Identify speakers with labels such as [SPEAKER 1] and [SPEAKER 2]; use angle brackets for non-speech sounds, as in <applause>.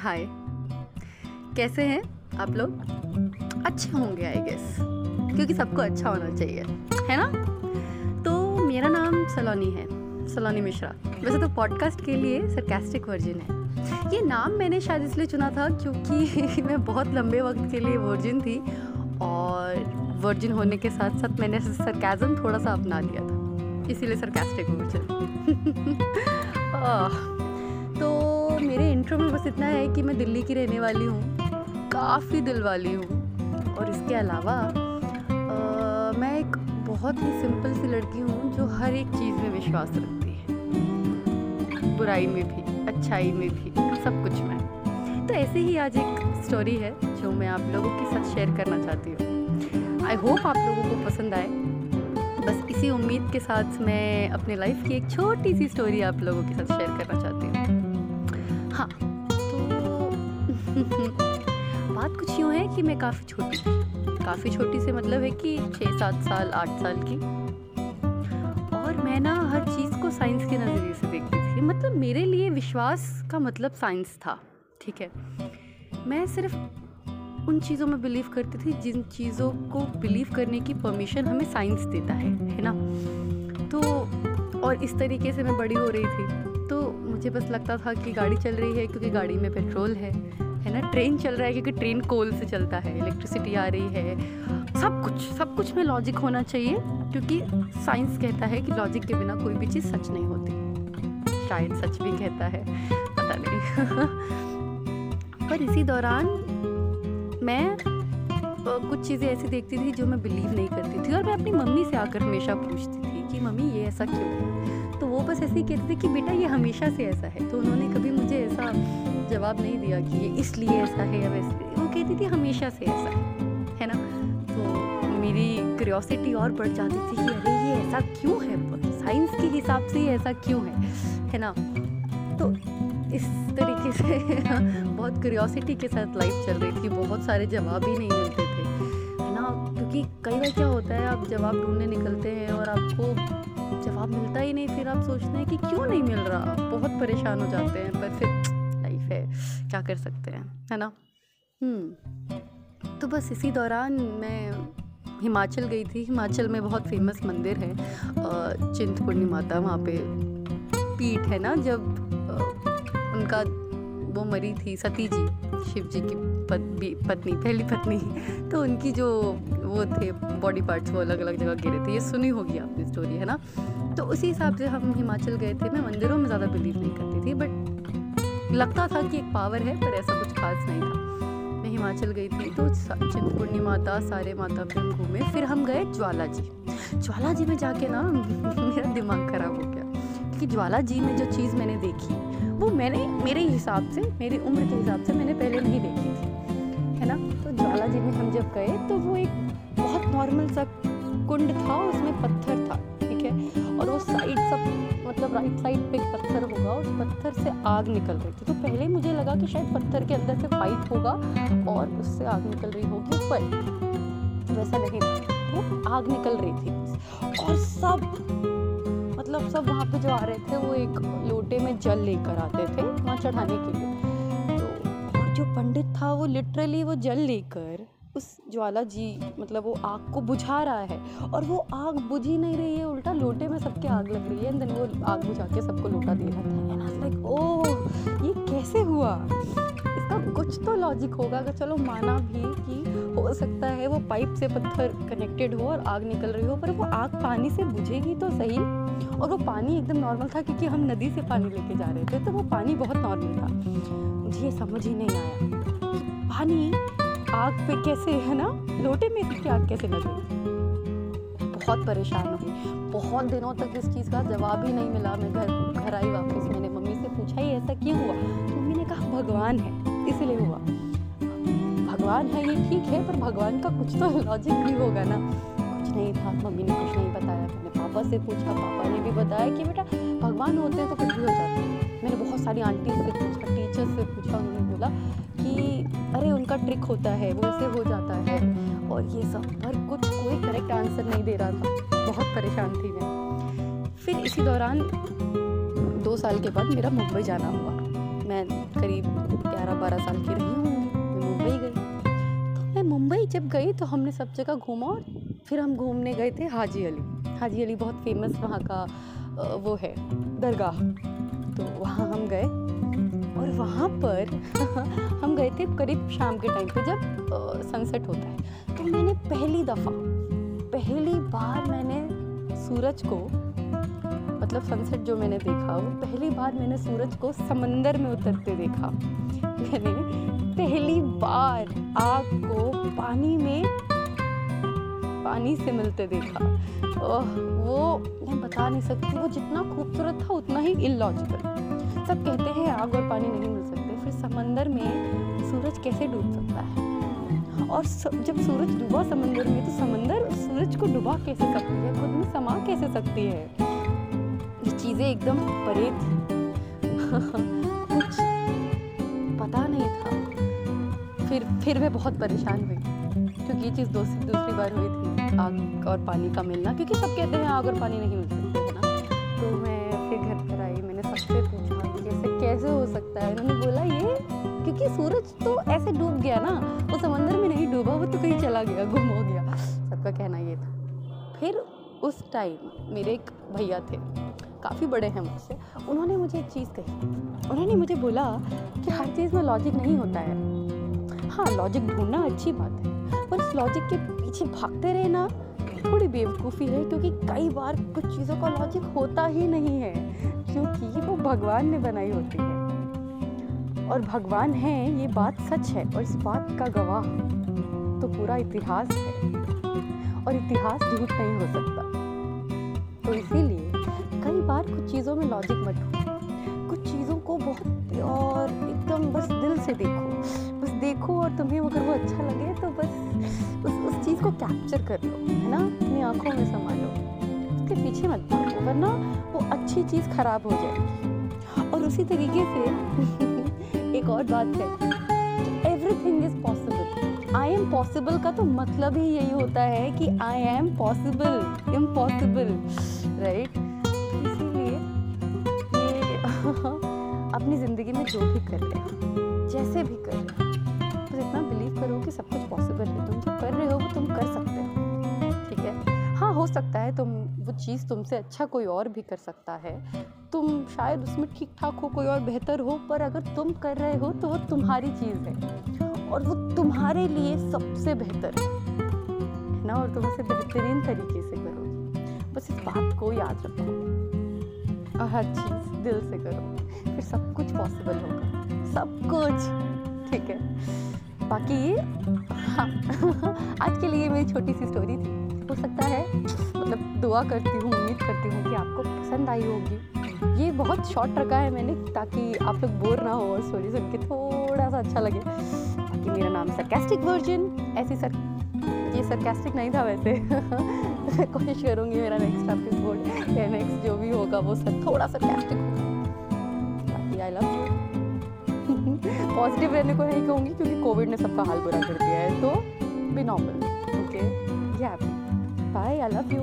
[SPEAKER 1] हाय कैसे हैं आप लोग? अच्छे होंगे आई गेस क्योंकि सबको अच्छा होना चाहिए, है ना? तो मेरा नाम सलोनी है, सलोनी मिश्रा। वैसे तो पॉडकास्ट के लिए सरकास्टिक वर्जिन है। ये नाम मैंने शायद इसलिए चुना था क्योंकि <laughs> मैं बहुत लंबे वक्त के लिए वर्जिन थी और वर्जिन होने के साथ साथ मैंने सरकाज़म थोड़ा सा अपना लिया था। इसीलिए सरकास्टिक वर्जिन <laughs> तो मेरे इंट्रो में बस इतना है कि मैं दिल्ली की रहने वाली हूँ। काफ़ी दिल वाली हूँ। और इसके अलावा आ, मैं एक बहुत ही सिंपल सी लड़की हूँ जो हर एक चीज़ में विश्वास रखती है। बुराई में भी अच्छाई में भी सब कुछ में। तो ऐसे ही आज एक स्टोरी है जो मैं आप लोगों के साथ शेयर करना चाहती हूँ। आई होप आप लोगों को पसंद आए। बस इसी उम्मीद के साथ मैं अपने लाइफ की एक छोटी सी स्टोरी आप लोगों के साथ शेयर करना चाहती हूँ। हाँ तो <laughs> बात कुछ यूँ है कि मैं काफ़ी छोटी काफ़ी छोटी से मतलब है कि छः सात साल, आठ साल की। और मैं ना हर चीज़ को साइंस के नज़रिए से देखती थी। मतलब मेरे लिए विश्वास का मतलब साइंस था, ठीक है? मैं सिर्फ़ उन चीज़ों में बिलीव करती थी जिन चीज़ों को बिलीव करने की परमिशन हमें साइंस देता है है ना? तो और इस तरीके से मैं बड़ी हो रही थी। मुझे बस लगता था कि गाड़ी चल रही है क्योंकि गाड़ी में पेट्रोल है। है ना? ट्रेन चल रहा है क्योंकि ट्रेन कोल से चलता है इलेक्ट्रिसिटी आ रही है। सब कुछ सब कुछ में लॉजिक होना चाहिए क्योंकि साइंस कहता है कि लॉजिक के बिना कोई भी चीज़ सच नहीं होती। शायद सच भी कहता है, पता नहीं। पर इसी दौरान मैं कुछ चीज़ें ऐसी देखती थी जो मैं बिलीव नहीं करती थी और मैं अपनी मम्मी से आकर हमेशा पूछती थी। कि, मम्मी, ये ऐसा क्यों है? तो वो बस ऐसे ही कहती थी कि, बेटा, ये हमेशा से ऐसा है। तो उन्होंने कभी मुझे ऐसा जवाब नहीं दिया कि ये इसलिए ऐसा है या वैसे। वो कहती थी, हमेशा से ऐसा है। है ना? तो मेरी क्यूरियोसिटी और बढ़ जाती थी कि, अरे, ये ऐसा क्यों है? साइंस के हिसाब से ऐसा क्यों है? है ना? तो इस तरीके से <laughs> बहुत क्यूरियोसिटी के साथ लाइफ चल रही थी। बहुत सारे जवाब ही नहीं क्योंकि कई बार क्या होता है, आप जवाब ढूँढने निकलते हैं और आपको जवाब मिलता ही नहीं, फिर आप सोचते हैं कि क्यों नहीं मिल रहा? बहुत परेशान हो जाते हैं, पर फिर लाइफ है, क्या कर सकते हैं, है ना? हम्म। तो बस इसी दौरान मैं हिमाचल गई थी। हिमाचल में बहुत फ़ेमस मंदिर है चिंतपूर्णी माता, वहाँ पे पीठ है ना, जब उनका वो मरी थी सती जी शिव जी की पत्नी, पहली पत्नी तो उनकी जो वो थे बॉडी पार्ट्स वो अलग अलग जगह गिरे थे, ये सुनी होगी आपने स्टोरी है ना? तो उसी हिसाब से हम हिमाचल गए थे। मैं मंदिरों में ज़्यादा बिलीव नहीं करती थी बट लगता था कि एक पावर है, पर ऐसा कुछ खास नहीं था। मैं हिमाचल गई थी तो चिंतपूर्णी माता, सारे माता पे घूमे फिर हम गए ज्वाला जी ज्वाला जी में जाके ना, <laughs> मेरा दिमाग ख़राब हो गया, क्योंकि ज्वाला जी में जो चीज़ मैंने देखी, वो मैंने, मेरे हिसाब से, मेरी उम्र के हिसाब से मैंने पहले नहीं देखी थी, है ना? तो ज्वाला जी में हम जब गए तो वो एक नॉर्मल सा कुंड था, उसमें पत्थर था, ठीक है? और वो साइड सब मतलब राइट साइड पे पत्थर होगा, उस पत्थर से आग निकल रही थी। तो पहले मुझे लगा कि शायद पत्थर के अंदर से पाइप होगा और उससे आग निकल रही होगी, पर वैसा नहीं वो आग निकल रही थी। और सब मतलब सब वहाँ पे जो आ रहे थे, वो एक लोटे में जल लेकर आते थे, वहाँ चढ़ाने के लिए। तो और जो पंडित था, वो लिटरली वो जल लेकर उस ज्वाला जी मतलब वो आग को बुझा रहा है। और वो आग बुझ ही नहीं रही है, उल्टा लोटे में सबके आग लग रही है देन वो आग बुझा के सबको लोटा दे रहा है। था लाइक ओह, ये कैसे हुआ? इसका कुछ तो लॉजिक होगा, अगर चलो माना भी कि हो सकता है वो पाइप से पत्थर कनेक्टेड हो और आग निकल रही हो, पर वो आग पानी से बुझेगी तो सही। और वो पानी एकदम नॉर्मल था, क्योंकि हम नदी से पानी लेके जा रहे थे तो वो पानी बहुत नॉर्मल था। मुझे ये समझ ही नहीं आया पानी आग पे कैसे, है ना? लोटे में थी आग कैसे लगे बहुत परेशान हुई बहुत दिनों तक इस चीज़ का जवाब ही नहीं मिला। मैं घर घर आई वापस। मैंने मम्मी से पूछा, ये ऐसा क्यों हुआ? मम्मी ने कहा, भगवान है, इसलिए हुआ। भगवान है, ये ठीक है, पर भगवान का कुछ तो लॉजिक भी होगा ना। कुछ नहीं था, मम्मी ने कुछ नहीं बताया। मैंने पापा से पूछा, पापा ने भी बताया कि, बेटा, भगवान होते हैं तो कुछ भी हो जाता है। मैंने बहुत सारी आंटी से पूछा, टीचर से पूछा, उन्होंने बोला अरे, उनका ट्रिक होता है, वो ऐसे हो जाता है। और ये सब पर कुछ कोई करेक्ट आंसर नहीं दे रहा था। बहुत परेशान थी मैं। फिर इसी दौरान, दो साल के बाद मेरा मुंबई जाना हुआ। मैं करीब 11-12 साल की रही हूँ मुंबई गई। तो मैं मुंबई जब गई तो हमने सब जगह घूमा और फिर हम घूमने गए थे हाजी अली। हाजी अली बहुत फ़ेमस वहाँ का वो है, दरगाह। तो वहाँ हम गए। वहाँ पर <laughs> हम गए थे करीब शाम के टाइम पे जब सनसेट होता है। तो मैंने पहली दफ़ा, पहली बार मैंने सूरज को मतलब सनसेट जो मैंने देखा, वो पहली बार मैंने सूरज को समंदर में उतरते देखा। मैंने पहली बार आग को पानी में, पानी से मिलते देखा। वो, मैं बता नहीं सकती, वो जितना खूबसूरत था, उतना ही इलॉजिकल सब कहते हैं, आग और पानी नहीं मिल सकते। फिर समंदर में सूरज कैसे डूब सकता है? और जब सूरज डूबा समंदर में तो समंदर सूरज को डुबा कैसे सकती है? खुद में समा कैसे सकती है? ये चीज़ें एकदम परे थी। कुछ पता नहीं था। फिर फिर मैं बहुत परेशान हुई, क्योंकि ये चीज़ दूसरी दूसरी बार हुई थी, आग और पानी का मिलना, क्योंकि सब कहते हैं, आग और पानी नहीं मिल सकते, है ना? तो मैं कैसे हो सकता है? उन्होंने बोला, ये, क्योंकि सूरज तो ऐसे डूब गया ना, वो समंदर में नहीं डूबा, वो तो कहीं चला गया, गुम हो गया। सबका कहना ये था। फिर उस टाइम मेरे एक भैया थे, काफ़ी बड़े हैं मुझसे, उन्होंने मुझे एक चीज़ कही। उन्होंने मुझे बोला कि हर चीज़ में लॉजिक नहीं होता है। हाँ लॉजिक ढूंढना अच्छी बात है, पर इस लॉजिक के पीछे भागते रहना थोड़ी बेवकूफ़ी है, क्योंकि कई बार कुछ चीज़ों का लॉजिक होता ही नहीं है। क्योंकि वो भगवान ने बनाई होती है। और भगवान है, ये बात सच है, और इस बात का गवाह तो पूरा इतिहास है। और इतिहास झूठ नहीं हो सकता। तो इसीलिए कई बार कुछ चीज़ों में लॉजिक मत कुछ चीज़ों को बहुत और एकदम बस दिल से देखो। बस देखो और तुम्हें अगर वो अच्छा लगे तो बस उस उस चीज़ को कैप्चर कर लो, है ना? अपनी आँखों में समा लो उसके पीछे मत भागो, वरना वो अच्छी चीज़ खराब हो जाएगी। और उसी तरीके से <laughs> एक और बात है everything is possible I am possible का तो मतलब ही यही होता है कि I am possible impossible right अपनी ज़िंदगी में जो भी कर रहे हो, जैसे भी कर रहे हो इतना बिलीव करो कि सब कुछ पॉसिबल है। तुम जो कर रहे हो, वो तुम कर सकते हो। ठीक है? हाँ हो सकता है तुम, वो चीज़ तुमसे अच्छा कोई और भी कर सकता है। तुम शायद उसमें ठीक ठाक हो, कोई और बेहतर हो, पर अगर तुम कर रहे हो तो वो तुम्हारी चीज़ है। और वो तुम्हारे लिए सबसे बेहतर है। ना? और तुम उसे बेहतरीन तरीके से करो। बस इस बात को याद रखो। और हर चीज़ दिल से करो। फिर सब कुछ पॉसिबल होगा। सब कुछ। ठीक है? बाकी हाँ <laughs> आज के लिए मेरी छोटी सी स्टोरी थी। हो सकता है मतलब दुआ करती हूँ, उम्मीद करती हूँ कि आपको पसंद आई होगी। ये बहुत शॉर्ट रखा है मैंने, ताकि आप लोग बोर ना हो और स्टोरी सुन के थोड़ा सा अच्छा लगे। बाकी मेरा नाम सरकेस्टिक वर्जन ऐसी सर ये सरकेस्टिक नहीं था वैसे। <laughs> कोशिश करूँगी मेरा नेक्स्ट एपिसोड या नेक्स्ट जो भी होगा, वो सर थोड़ा सरकेस्टिक होगा बाकी आई लव यू पॉजिटिव रहने को नहीं कहूँगी क्योंकि कोविड ने सबका हाल बुरा कर दिया है तो बी नॉर्मल ओके या बाय आई लव यू